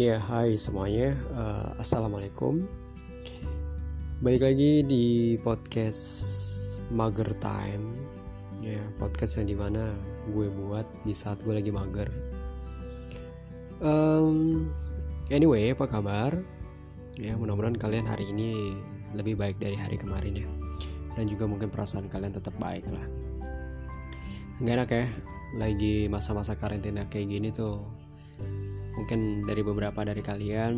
Ya, hai semuanya. Uh, Assalamualaikum. Balik lagi di podcast Mager Time. Ya, podcast yang di mana gue buat di saat gue lagi mager. Um, anyway, apa kabar? Ya, mudah-mudahan kalian hari ini lebih baik dari hari kemarin ya. Dan juga mungkin perasaan kalian tetap baik lah. Gak enak ya, lagi masa-masa karantina kayak gini tuh mungkin dari beberapa dari kalian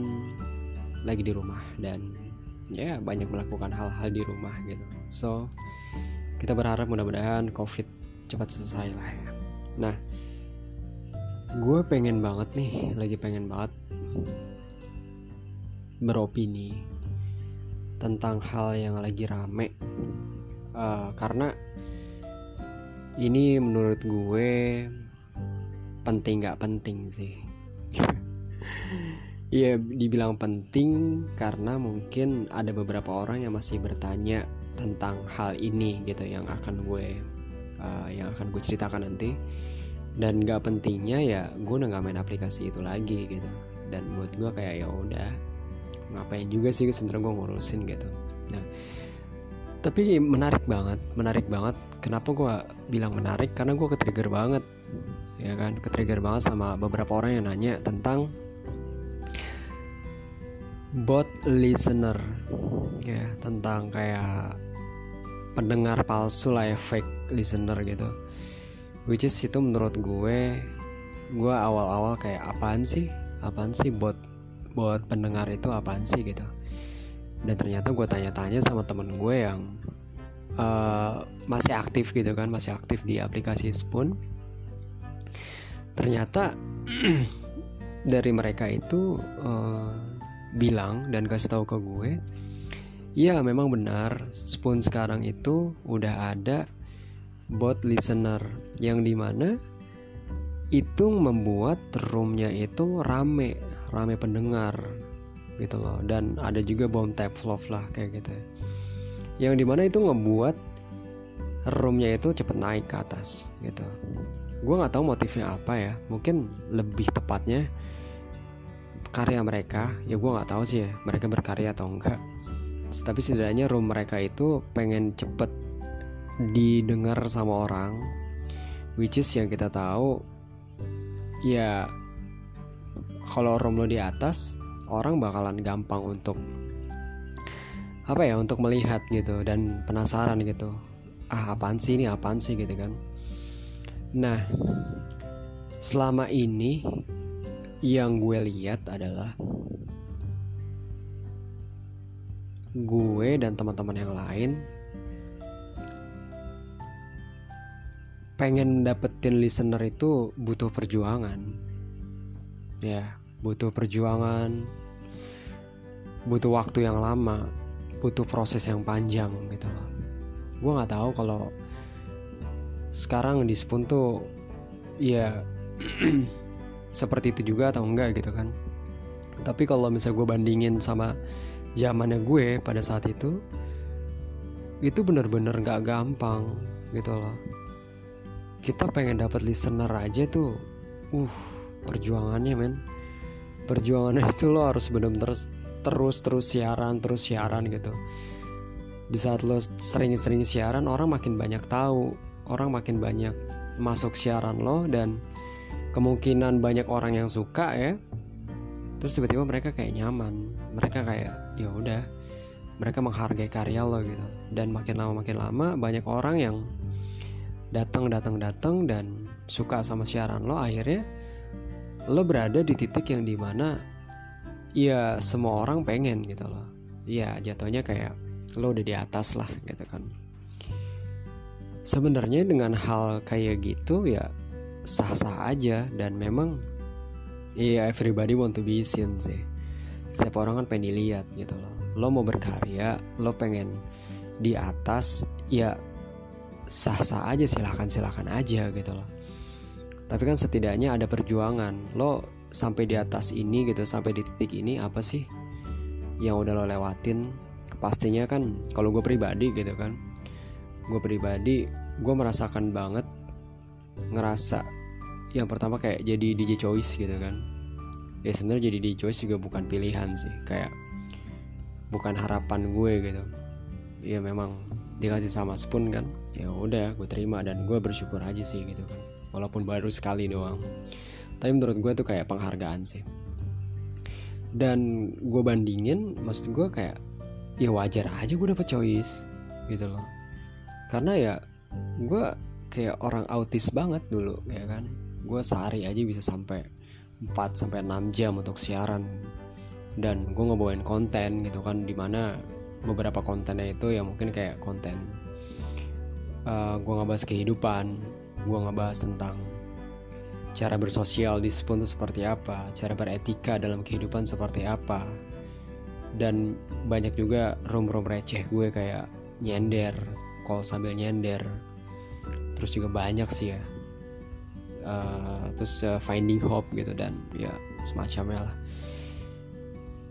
lagi di rumah dan ya banyak melakukan hal-hal di rumah gitu. So kita berharap mudah-mudahan covid cepat selesai lah ya. Nah gue pengen banget nih lagi pengen banget beropini tentang hal yang lagi rame. Uh, karena ini menurut gue penting gak penting sih Iya dibilang penting karena mungkin ada beberapa orang yang masih bertanya tentang hal ini gitu yang akan gue uh, yang akan gue ceritakan nanti. Dan gak pentingnya ya gue udah gak main aplikasi itu lagi gitu. Dan buat gue kayak ya udah ngapain juga sih sebenarnya gue ngurusin gitu. Nah tapi menarik banget menarik banget. Kenapa gue bilang menarik? Karena gue ketrigger banget ya kan? Ketrigger banget sama beberapa orang yang nanya tentang bot listener. Ya tentang kayak pendengar palsu lah ya fake listener gitu. Which is itu menurut gue gue awal-awal kayak apaan sih? Apaan sih bot bot pendengar itu apaan sih? gitu. Dan ternyata gue tanya-tanya sama temen gue yang uh, masih aktif gitu kan masih aktif di aplikasi Spoon ternyata dari mereka itu uh, bilang dan kasih tahu ke gue ya memang benar Spoon sekarang itu udah ada bot listener yang di mana itu membuat roomnya itu rame rame pendengar gitu loh. Dan ada juga bom tap love lah kayak gitu yang di mana itu ngebuat roomnya itu cepet naik ke atas gitu gue nggak tahu motifnya apa ya. Mungkin lebih tepatnya karya mereka. Ya gue nggak tahu sih ya mereka berkarya atau enggak. Tapi setidaknya room mereka itu pengen cepet didengar sama orang which is yang kita tahu ya kalau room lo di atas orang bakalan gampang untuk apa ya untuk melihat gitu dan penasaran gitu. Ah apaan sih ini apaan sih gitu kan nah selama ini yang gue lihat adalah gue dan teman-teman yang lain pengen dapetin listener itu butuh perjuangan. Ya butuh perjuangan butuh waktu yang lama butuh proses yang panjang gitu loh. Gue nggak tahu kalau sekarang di Spoon tuh ya seperti itu juga atau enggak gitu kan. Tapi kalau misalnya gue bandingin sama zamannya gue pada saat itu itu bener-bener gak gampang gitu loh. Kita pengen dapat listener aja tuh uh perjuangannya men. Perjuangannya itu lo harus bener-bener terus terus siaran terus siaran gitu. Di saat lo sering-sering siaran orang makin banyak tahu orang makin banyak masuk siaran lo dan kemungkinan banyak orang yang suka ya. Terus tiba-tiba mereka kayak nyaman. Mereka kayak ya udah mereka menghargai karya lo gitu. Dan makin lama makin lama banyak orang yang datang datang datang dan suka sama siaran lo. Akhirnya lo berada di titik yang di mana ya semua orang pengen gitu loh. Ya jatuhnya kayak lo udah di atas lah gitu kan sebenarnya dengan hal kayak gitu ya sah-sah aja dan memang iya yeah, everybody want to be seen sih. Setiap orang kan pengen dilihat gitu loh. Lo mau berkarya lo pengen di atas ya sah-sah aja silahkan silahkan aja gitu loh. Tapi kan setidaknya ada perjuangan. Lo sampai di atas ini gitu sampai di titik ini apa sih yang udah lo lewatin? Pastinya kan kalau gue pribadi gitu kan gue pribadi gue merasakan banget ngerasa yang pertama kayak jadi DJ choice gitu kan. Ya sebenarnya jadi di choice juga bukan pilihan sih kayak bukan harapan gue gitu. Ya memang dikasih sama spoon kan ya udah gue terima dan gue bersyukur aja sih gitu kan. Walaupun baru sekali doang. Tapi menurut gue tuh kayak penghargaan sih. Dan gue bandingin maksud gue kayak ya wajar aja gue dapet choice gitu loh karena ya gue kayak orang autis banget dulu ya kan? Gue sehari aja bisa sampai 4 sampai 6 jam untuk siaran. Dan gue ngebawain konten gitu kan di mana beberapa kontennya itu ya mungkin kayak konten uh, gue ngebahas kehidupan gue ngebahas tentang cara bersosial di Spoon itu seperti apa cara beretika dalam kehidupan seperti apa. Dan banyak juga rom-rom receh gue kayak nyender call sambil nyender. Terus juga banyak sih ya. Uh, terus uh, finding hope gitu dan ya semacamnya lah.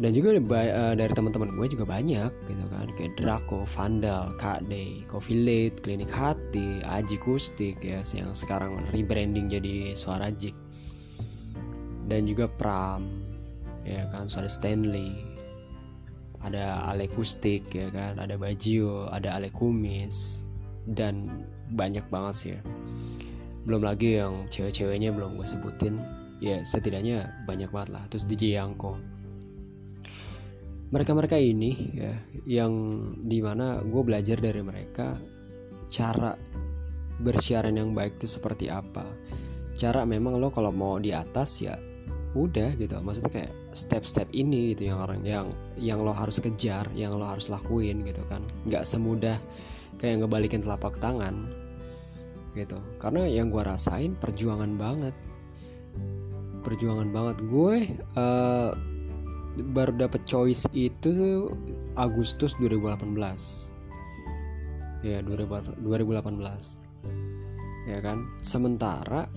Dan juga uh, dari teman-teman gue juga banyak gitu kan. Kayak Draco, Vandal, KD, Coffee Late, Klinik Hati, Aji Kustik ya yang sekarang rebranding jadi Suara Jik. Dan juga Pram ya kan Suara Stanley ada Ale Kustik ya kan? Ada Bajio ada Ale Kumis dan banyak banget sih ya. Belum lagi yang cewek-ceweknya belum gue sebutin. Ya setidaknya banyak banget lah. Terus DJ Yangko. Mereka-mereka ini ya yang di mana gue belajar dari mereka cara bersiaran yang baik itu seperti apa? Cara memang lo kalau mau di atas ya udah gitu maksudnya kayak step-step ini gitu yang orang yang yang lo harus kejar yang lo harus lakuin gitu kan. Nggak semudah kayak ngebalikin telapak tangan gitu. Karena yang gue rasain perjuangan banget. Perjuangan banget. Gue uh, baru dapet choice itu Agustus 2018 ya 2018 ya kan? Sementara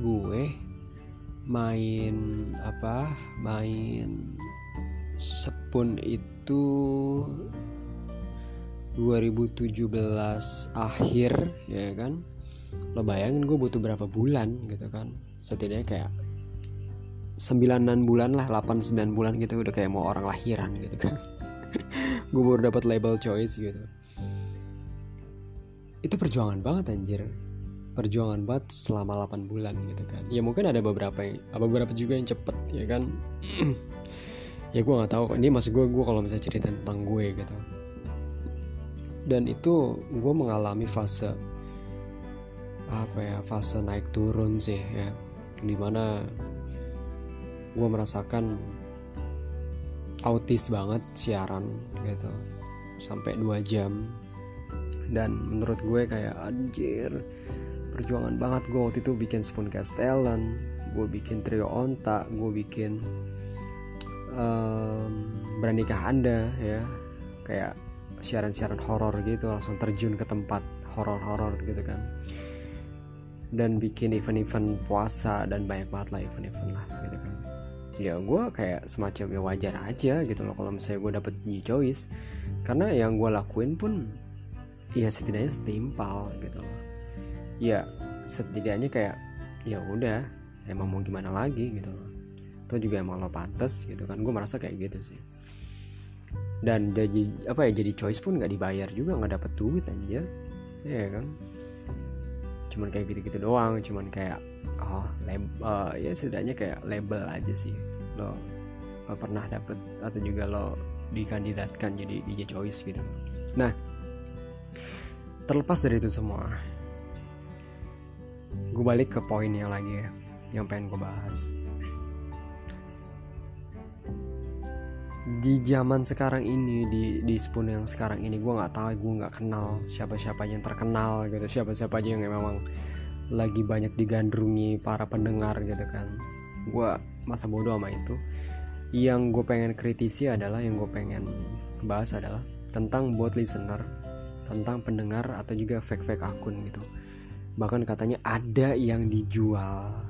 gue main apa main sepun itu 2017 akhir ya kan? Lo bayangin gue butuh berapa bulan gitu kan? Setidaknya kayak sembilanan bulan lah 8 9 bulan gitu udah kayak mau orang lahiran gitu kan. Gue baru dapat label choice gitu. Itu perjuangan banget anjir perjuangan banget selama 8 bulan gitu kan. Ya mungkin ada beberapa beberapa juga yang cepet ya kan? Ya gue nggak tahu ini maksud gue gue kalau misalnya cerita tentang gue gitu. Dan itu gue mengalami fase apa ya fase naik turun sih ya. Di mana gue merasakan autis banget siaran gitu. Sampai dua jam. Dan menurut gue kayak anjir perjuangan banget gue waktu itu bikin Spoon Castellan gue bikin trio onta gue bikin um, beranikah anda ya. Kayak siaran-siaran horor gitu langsung terjun ke tempat horor-horor gitu kan. Dan bikin event-event puasa dan banyak banget lah event-event lah gitu kan. Ya gue kayak semacam ya wajar aja gitu loh kalau misalnya gue dapet new choice. Karena yang gue lakuin pun ya setidaknya setimpal gitu loh ya setidaknya kayak ya udah emang mau gimana lagi gitu loh. Itu juga emang lo pantas gitu kan gue merasa kayak gitu sih. Dan jadi apa ya jadi choice pun nggak dibayar juga nggak dapet duit anjir. Ya kan? Cuman kayak gitu-gitu doang cuman kayak oh lab, uh, ya setidaknya kayak label aja sih. Lo, lo pernah dapet atau juga lo dikandidatkan jadi DJ Choice gitu. Nah terlepas dari itu semua gue balik ke poin yang lagi ya yang pengen gue bahas. Di zaman sekarang ini di di spoon yang sekarang ini gue nggak tahu gue nggak kenal siapa siapa yang terkenal gitu siapa siapa aja yang memang lagi banyak digandrungi para pendengar gitu kan. Gue masa bodoh sama itu. Yang gue pengen kritisi adalah yang gue pengen bahas adalah tentang buat listener tentang pendengar atau juga fake fake akun gitu bahkan katanya ada yang dijual.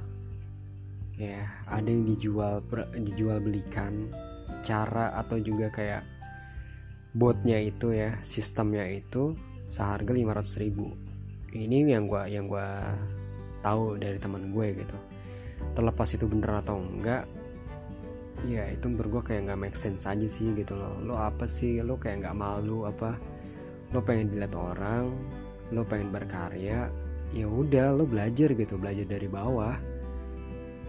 Ya ada yang dijual dijual belikan. Cara atau juga kayak botnya itu ya sistemnya itu seharga 500 ribu. Ini yang gue yang gue tahu dari teman gue gitu. Terlepas itu bener atau enggak ya itu menurut gue kayak nggak make sense aja sih gitu loh. Lo apa sih? Lo kayak nggak malu apa? Lo pengen dilihat orang lo pengen berkarya ya udah lo belajar gitu belajar dari bawah.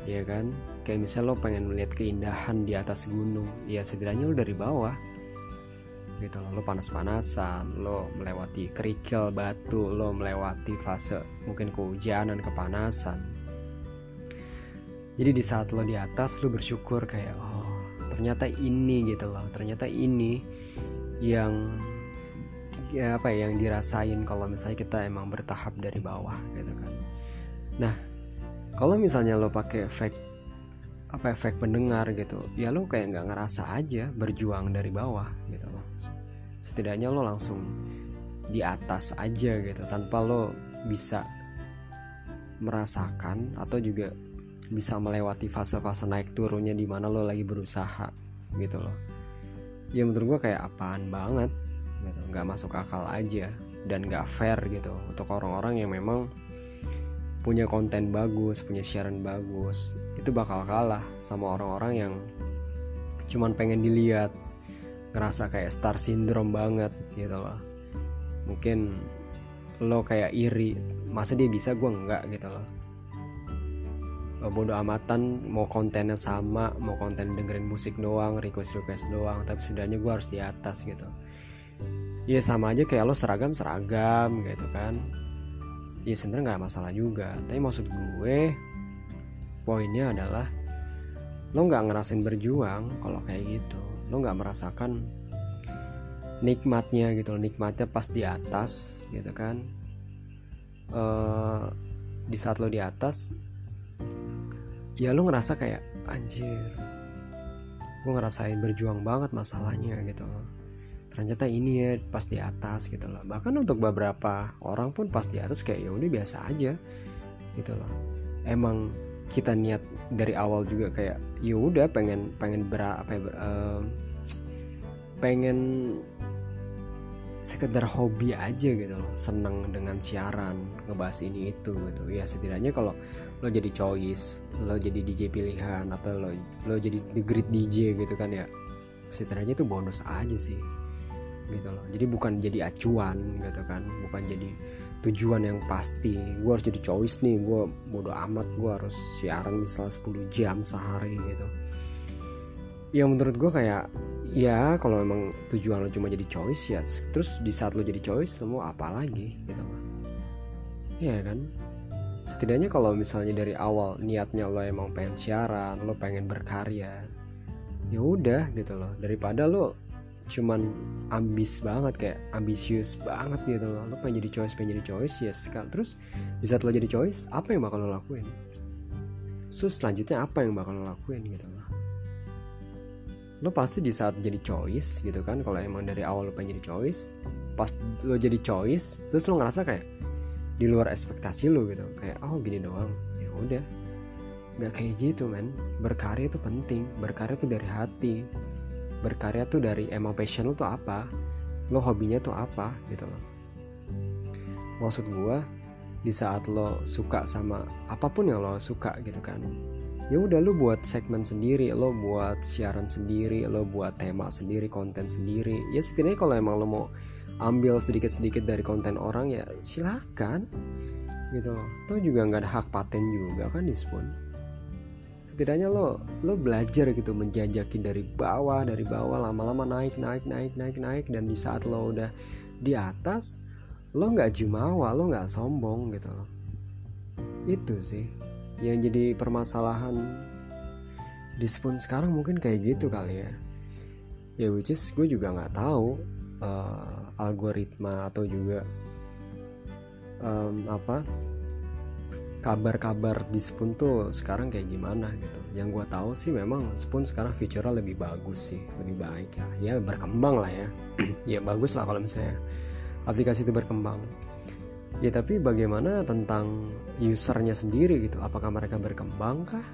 Ya kan? Kayak misalnya lo pengen melihat keindahan di atas gunung ya setidaknya lo dari bawah. Gitu loh lo panas-panasan lo melewati kerikil batu lo melewati fase mungkin kehujanan kepanasan. Jadi di saat lo di atas lo bersyukur kayak oh ternyata ini gitu loh. Ternyata ini yang ya apa ya yang dirasain kalau misalnya kita emang bertahap dari bawah gitu kan. Nah kalau misalnya lo pakai efek apa efek pendengar gitu ya lo kayak nggak ngerasa aja berjuang dari bawah gitu loh. Setidaknya lo langsung di atas aja gitu tanpa lo bisa merasakan atau juga bisa melewati fase-fase naik turunnya di mana lo lagi berusaha gitu loh. Ya menurut gue kayak apaan banget gitu. Nggak masuk akal aja dan nggak fair gitu untuk orang-orang yang memang punya konten bagus punya siaran bagus. Itu bakal kalah sama orang-orang yang cuman pengen dilihat ngerasa kayak star syndrome banget gitu loh. Mungkin lo kayak iri masa dia bisa gue enggak gitu loh. Bodoh amatan mau kontennya sama mau konten dengerin musik doang request request doang tapi setidaknya gue harus di atas gitu ya sama aja kayak lo seragam seragam gitu kan. Ya sebenarnya nggak masalah juga. Tapi maksud gue poinnya adalah lo nggak ngerasain berjuang kalau kayak gitu. Lo nggak merasakan nikmatnya gitu nikmatnya pas di atas gitu kan. Uh, di saat lo di atas ya lo ngerasa kayak anjir gue ngerasain berjuang banget masalahnya gitu loh ternyata ini ya pas di atas gitu loh. Bahkan untuk beberapa orang pun pas di atas kayak ya udah biasa aja. Gitu loh. Emang kita niat dari awal juga kayak ya udah pengen pengen ber apa ya, uh, pengen sekedar hobi aja gitu loh. Seneng dengan siaran ngebahas ini itu gitu. Ya setidaknya kalau lo jadi choice lo jadi DJ pilihan atau lo lo jadi the great DJ gitu kan ya setidaknya itu bonus aja sih gitu loh. Jadi bukan jadi acuan gitu kan bukan jadi tujuan yang pasti. Gue harus jadi choice nih gue bodo amat gue harus siaran misalnya 10 jam sehari gitu. Ya menurut gue kayak ya kalau memang tujuan lo cuma jadi choice ya terus di saat lo jadi choice lo mau apa lagi gitu loh. Ya kan? Setidaknya kalau misalnya dari awal niatnya lo emang pengen siaran lo pengen berkarya ya udah gitu loh. Daripada lo cuman ambis banget kayak ambisius banget gitu loh. Lo pengen jadi choice pengen jadi choice yes, kan terus di saat lo jadi choice apa yang bakal lo lakuin? So selanjutnya apa yang bakal lo lakuin gitu loh. Lo pasti di saat jadi choice gitu kan kalau emang dari awal lo pengen jadi choice pas lo jadi choice terus lo ngerasa kayak di luar ekspektasi lo gitu. Kayak oh gini doang. Ya udah. Nggak kayak gitu men. Berkarya itu penting. Berkarya tuh dari hati berkarya tuh dari emang passion lo tuh apa? Lo hobinya tuh apa? Gitu loh. Maksud gue di saat lo suka sama apa pun yang lo suka gitu kan ya udah lo buat segmen sendiri lo buat siaran sendiri lo buat tema sendiri konten sendiri. Ya setidaknya kalau emang lo mau ambil sedikit-sedikit dari konten orang ya silahkan gitu loh. Toh juga nggak ada hak paten juga kan di Spoon setidaknya lo lo belajar gitu menjajaki dari bawah dari bawah lama-lama naik naik naik naik naik dan di saat lo udah di atas lo nggak jumawa lo nggak sombong gitu loh. Itu sih yang jadi permasalahan di Spoon sekarang mungkin kayak gitu kali ya. Ya which is gue juga nggak tahu uh, algoritma atau juga um, apa kabar-kabar di Spoon tuh sekarang kayak gimana gitu. Yang gue tahu sih memang Spoon sekarang fiturnya lebih bagus sih lebih baik ya. Ya berkembang lah ya. Ya bagus lah kalau misalnya aplikasi itu berkembang. Ya tapi bagaimana tentang usernya sendiri gitu? Apakah mereka berkembang kah?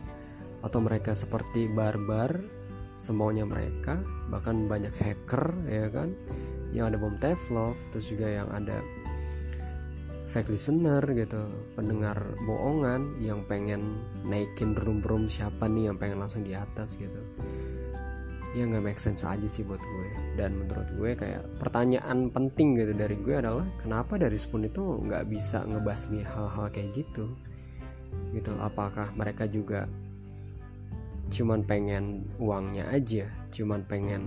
Atau mereka seperti barbar semuanya mereka bahkan banyak hacker ya kan? Yang ada bom Teflon terus juga yang ada fake listener gitu pendengar bohongan yang pengen naikin room-room siapa nih yang pengen langsung di atas gitu. Ya nggak make sense aja sih buat gue. Dan menurut gue kayak pertanyaan penting gitu dari gue adalah kenapa dari Spoon itu nggak bisa ngebasmi hal-hal kayak gitu? Gitu apakah mereka juga cuman pengen uangnya aja cuman pengen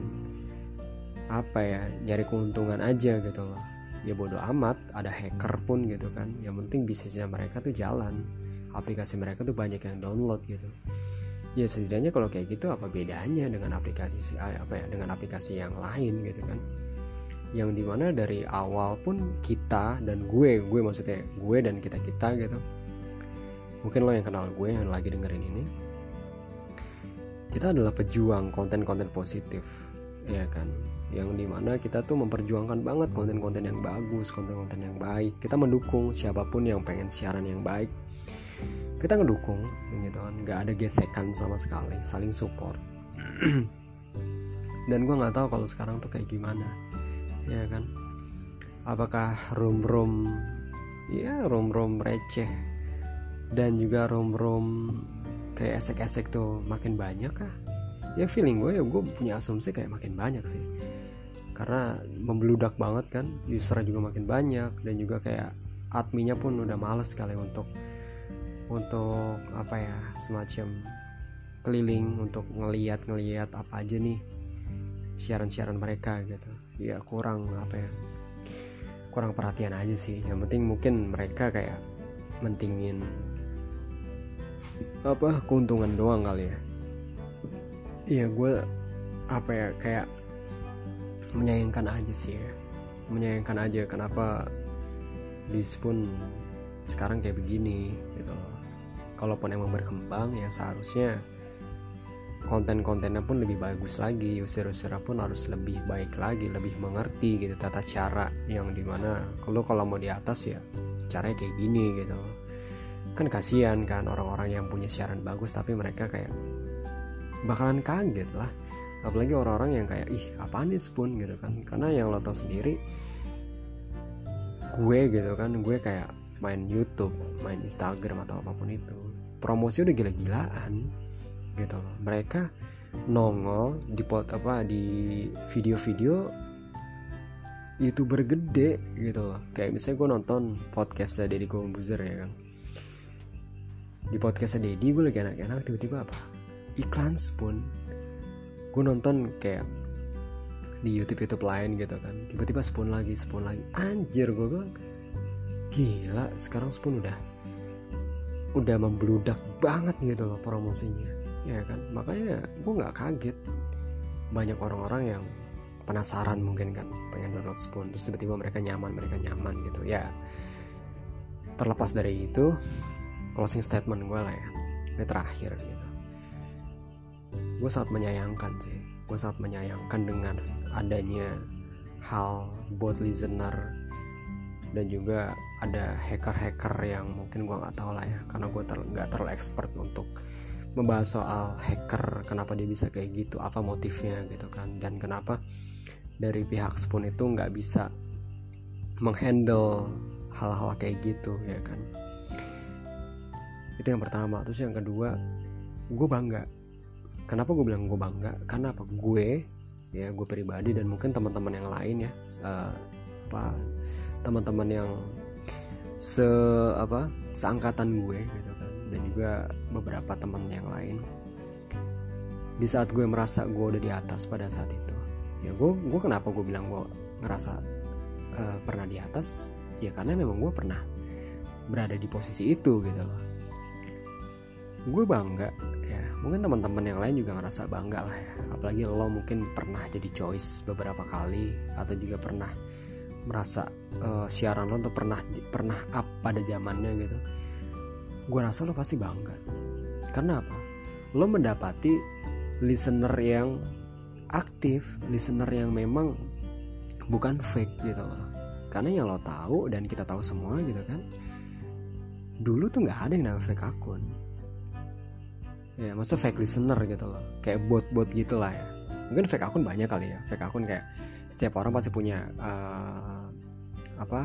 apa ya nyari keuntungan aja gitu loh ya bodo amat ada hacker pun gitu kan. Yang penting bisnisnya mereka tuh jalan. Aplikasi mereka tuh banyak yang download gitu. Ya setidaknya kalau kayak gitu apa bedanya dengan aplikasi ah, apa ya dengan aplikasi yang lain gitu kan? Yang di mana dari awal pun kita dan gue gue maksudnya gue dan kita kita gitu. Mungkin lo yang kenal gue yang lagi dengerin ini. Kita adalah pejuang konten-konten positif ya kan yang di mana kita tuh memperjuangkan banget konten-konten yang bagus konten-konten yang baik. Kita mendukung siapa pun yang pengen siaran yang baik. Kita ngedukung gitu kan. Nggak ada gesekan sama sekali saling support. Dan gue nggak tahu kalau sekarang tuh kayak gimana. Ya kan? Apakah room ya room receh. Dan juga room kayak esek-esek tuh makin banyak kah? Ya feeling gue ya gue punya asumsi kayak makin banyak sih karena membeludak banget kan user juga makin banyak dan juga kayak adminnya pun udah males sekali untuk untuk apa ya semacam keliling untuk ngeliat ngeliat apa aja nih siaran-siaran mereka gitu. Ya kurang apa ya kurang perhatian aja sih. Yang penting mungkin mereka kayak mentingin apa keuntungan doang kali ya. Iya gue apa ya kayak menyayangkan aja sih ya. Menyayangkan aja kenapa di Spoon sekarang kayak begini gitu kalaupun emang berkembang ya seharusnya konten-kontennya pun lebih bagus lagi user-user pun harus lebih baik lagi lebih mengerti gitu tata cara yang di mana kalau kalau mau di atas ya caranya kayak gini gitu kan kasihan kan orang-orang yang punya siaran bagus tapi mereka kayak bakalan kaget lah apalagi orang-orang yang kayak ih apaan nih spoon? gitu kan. Karena yang lo tau sendiri gue gitu kan gue kayak main YouTube main Instagram atau apa pun itu promosi udah gila-gilaan gitu loh. Mereka nongol di pot apa di video-video youtuber gede gitu loh. Kayak misalnya gue nonton podcastnya Deddy Gombuzer ya kan. Di podcastnya Deddy gue lagi enak-enak tiba-tiba apa? Iklan spoon gue nonton kayak di YouTube YouTube lain gitu kan. Tiba-tiba spoon lagi spoon lagi. Anjir gue bilang gila sekarang spoon udah udah membludak banget gitu loh promosinya. Ya kan? Makanya gue nggak kaget. Banyak orang-orang yang penasaran mungkin kan pengen download spoon. Terus tiba-tiba mereka nyaman mereka nyaman gitu. Ya terlepas dari itu closing statement gue lah ya. Ini terakhir gitu gue sangat menyayangkan sih. Gue sangat menyayangkan dengan adanya hal buat listener dan juga ada hacker-hacker yang mungkin gue nggak tahu lah ya karena gue nggak ter terlalu expert untuk membahas soal hacker kenapa dia bisa kayak gitu apa motifnya gitu kan dan kenapa dari pihak Spoon itu nggak bisa menghandle hal-hal kayak gitu ya kan. Itu yang pertama. Terus yang kedua gue bangga kenapa gue bilang gue bangga? Karena apa? Gue ya gue pribadi dan mungkin teman-teman yang lain ya uh, apa teman-teman yang se apa seangkatan gue gitu kan dan juga beberapa teman yang lain. Di saat gue merasa gue udah di atas pada saat itu ya gue gue kenapa gue bilang gue ngerasa uh, pernah di atas? Ya karena memang gue pernah berada di posisi itu gitu loh gue bangga ya. Mungkin teman-teman yang lain juga ngerasa bangga lah ya. Apalagi lo mungkin pernah jadi choice beberapa kali atau juga pernah merasa uh, siaran lo tuh pernah pernah up pada zamannya gitu. Gue rasa lo pasti bangga. Karena apa? Lo mendapati listener yang aktif listener yang memang bukan fake gitu loh. Karena yang lo tahu dan kita tahu semua gitu kan dulu tuh nggak ada yang namanya fake akun ya maksudnya fake listener gitu loh. Kayak bot-bot gitu lah ya. Mungkin fake akun banyak kali ya. Fake akun kayak setiap orang pasti punya uh, apa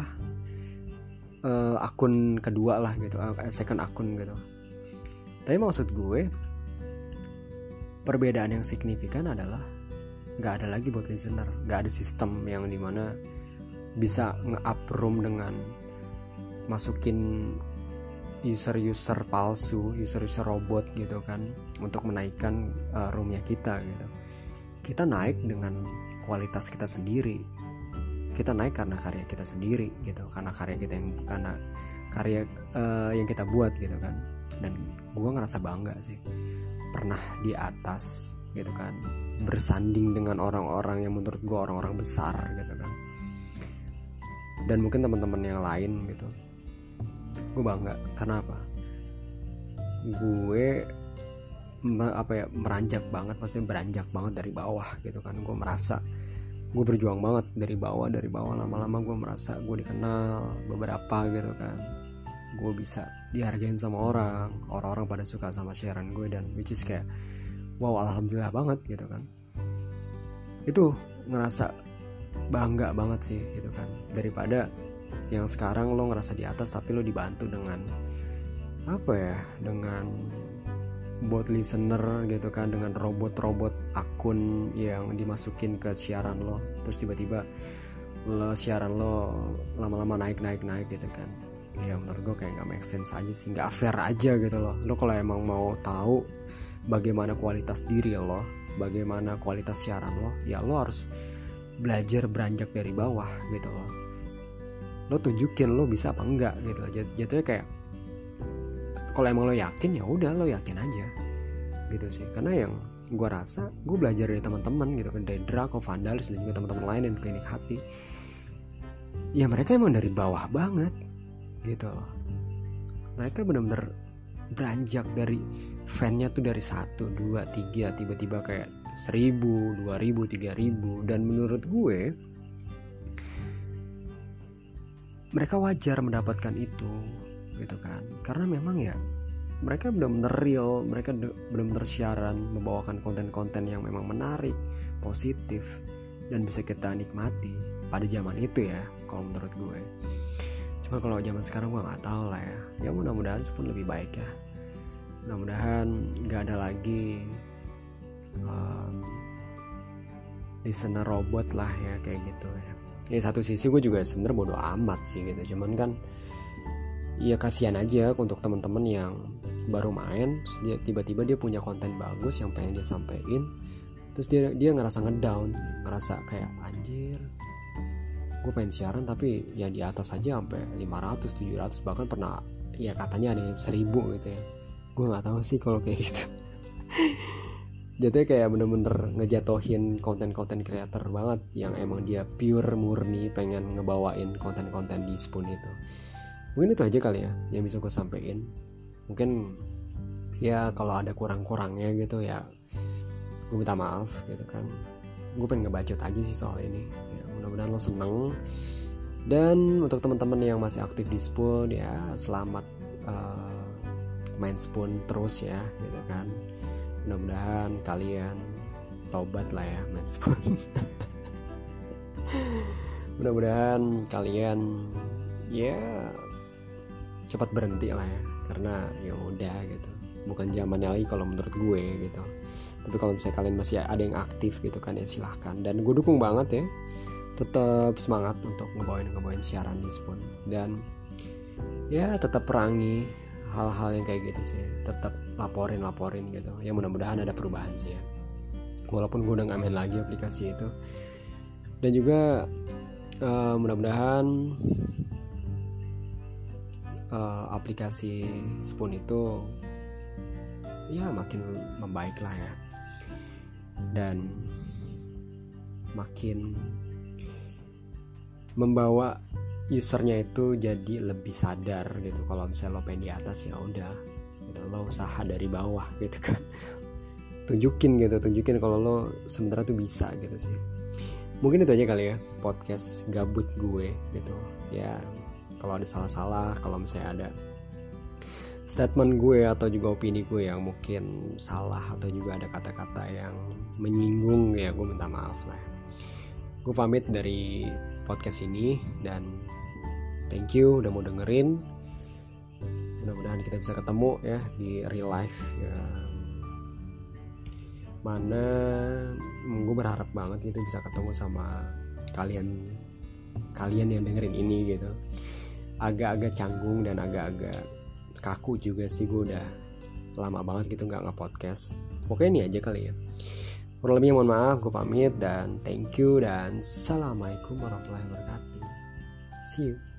uh, akun kedua lah gitu uh, second akun gitu. Tapi maksud gue perbedaan yang signifikan adalah nggak ada lagi buat listener. Nggak ada sistem yang di mana bisa nge-up room dengan masukin user-user palsu, user-user robot gitu kan untuk menaikkan uh, roomnya kita gitu. Kita naik dengan kualitas kita sendiri. Kita naik karena karya kita sendiri gitu, karena karya kita yang karena karya uh, yang kita buat gitu kan. Dan gue ngerasa bangga sih pernah di atas gitu kan bersanding dengan orang-orang yang menurut gue orang-orang besar gitu kan dan mungkin teman-teman yang lain gitu gue bangga. Karena apa gue apa ya meranjak banget pasti beranjak banget dari bawah gitu kan. Gue merasa gue berjuang banget dari bawah dari bawah lama-lama gue merasa gue dikenal beberapa gitu kan. Gue bisa dihargain sama orang orang-orang pada suka sama siaran gue dan which is kayak wow alhamdulillah banget gitu kan. Itu ngerasa bangga banget sih gitu kan. Daripada yang sekarang lo ngerasa di atas tapi lo dibantu dengan apa ya dengan bot listener gitu kan dengan robot-robot akun yang dimasukin ke siaran lo. Terus tiba-tiba lo siaran lo lama-lama naik naik naik gitu kan. Ya menurut gue kayak gak make sense aja sih nggak fair aja gitu loh. Lo kalau emang mau tahu bagaimana kualitas diri lo bagaimana kualitas siaran lo ya lo harus belajar beranjak dari bawah gitu loh lo tunjukin lo bisa apa enggak gitu. Jatuhnya kayak kalau emang lo yakin ya udah lo yakin aja gitu sih. Karena yang gue rasa gue belajar dari teman-teman gitu kan. Dari Draco, Vandalis dan juga teman-teman lain yang klinik hati. Ya mereka emang dari bawah banget gitu loh. Mereka benar-benar beranjak dari fannya tuh dari satu dua tiga tiba-tiba kayak seribu dua ribu tiga ribu. Dan menurut gue mereka wajar mendapatkan itu gitu kan. Karena memang ya mereka benar-benar real mereka benar-benar siaran membawakan konten-konten yang memang menarik positif dan bisa kita nikmati pada zaman itu ya kalau menurut gue. Cuma kalau zaman sekarang gue nggak tahu lah ya. Ya mudah-mudahan pun lebih baik ya. Mudah-mudahan nggak ada lagi um, listener robot lah ya kayak gitu ya ya satu sisi gue juga sebenarnya bodoh amat sih gitu. Cuman kan ya kasihan aja untuk teman-teman yang baru main terus dia tiba-tiba dia punya konten bagus yang pengen dia sampein terus dia dia ngerasa ngedown ngerasa kayak anjir gue pengen siaran tapi ya di atas aja sampai 500 700 bahkan pernah ya katanya ada 1000 gitu ya. Gue nggak tahu sih kalau kayak gitu jatuhnya kayak bener-bener ngejatohin konten-konten creator banget yang emang dia pure murni pengen ngebawain konten-konten di Spoon itu. Mungkin itu aja kali ya yang bisa gue sampein mungkin ya kalau ada kurang-kurangnya gitu ya gue minta maaf gitu kan. Gue pengen ngebacot aja sih soal ini. Ya, mudah-mudahan lo seneng. Dan untuk teman-teman yang masih aktif di Spoon ya selamat uh, main Spoon terus ya gitu kan mudah-mudahan kalian tobat lah ya menspon mudah-mudahan kalian ya cepat berhenti lah ya. Karena ya udah gitu. Bukan zamannya lagi kalau menurut gue gitu. Tapi kalau misalnya kalian masih ada yang aktif gitu kan ya silahkan. Dan gue dukung banget ya. Tetap semangat untuk ngebawain ngebawain siaran di Spoon dan ya tetap perangi hal-hal yang kayak gitu sih tetap laporin laporin gitu. Ya mudah-mudahan ada perubahan sih ya. Walaupun gue udah gak main lagi aplikasi itu. Dan juga uh, mudah-mudahan uh, aplikasi Spoon itu ya makin membaik lah ya. Dan makin membawa usernya itu jadi lebih sadar gitu. Kalau misalnya lo pengen di atas ya udah gitu. Lo usaha dari bawah gitu kan. Tunjukin gitu tunjukin kalau lo sebenarnya tuh bisa gitu sih. Mungkin itu aja kali ya podcast gabut gue gitu. Ya kalau ada salah-salah kalau misalnya ada statement gue atau juga opini gue yang mungkin salah atau juga ada kata-kata yang menyinggung ya gue minta maaf lah. Gue pamit dari podcast ini dan thank you udah mau dengerin. Mudah-mudahan kita bisa ketemu ya di real life ya. Mana gue berharap banget itu bisa ketemu sama kalian kalian yang dengerin ini gitu. Agak-agak canggung dan agak-agak kaku juga sih gue udah lama banget gitu nggak nge-podcast. Pokoknya ini aja kali ya. Kurang lebihnya mohon maaf gue pamit dan thank you dan assalamualaikum warahmatullahi wabarakatuh. See you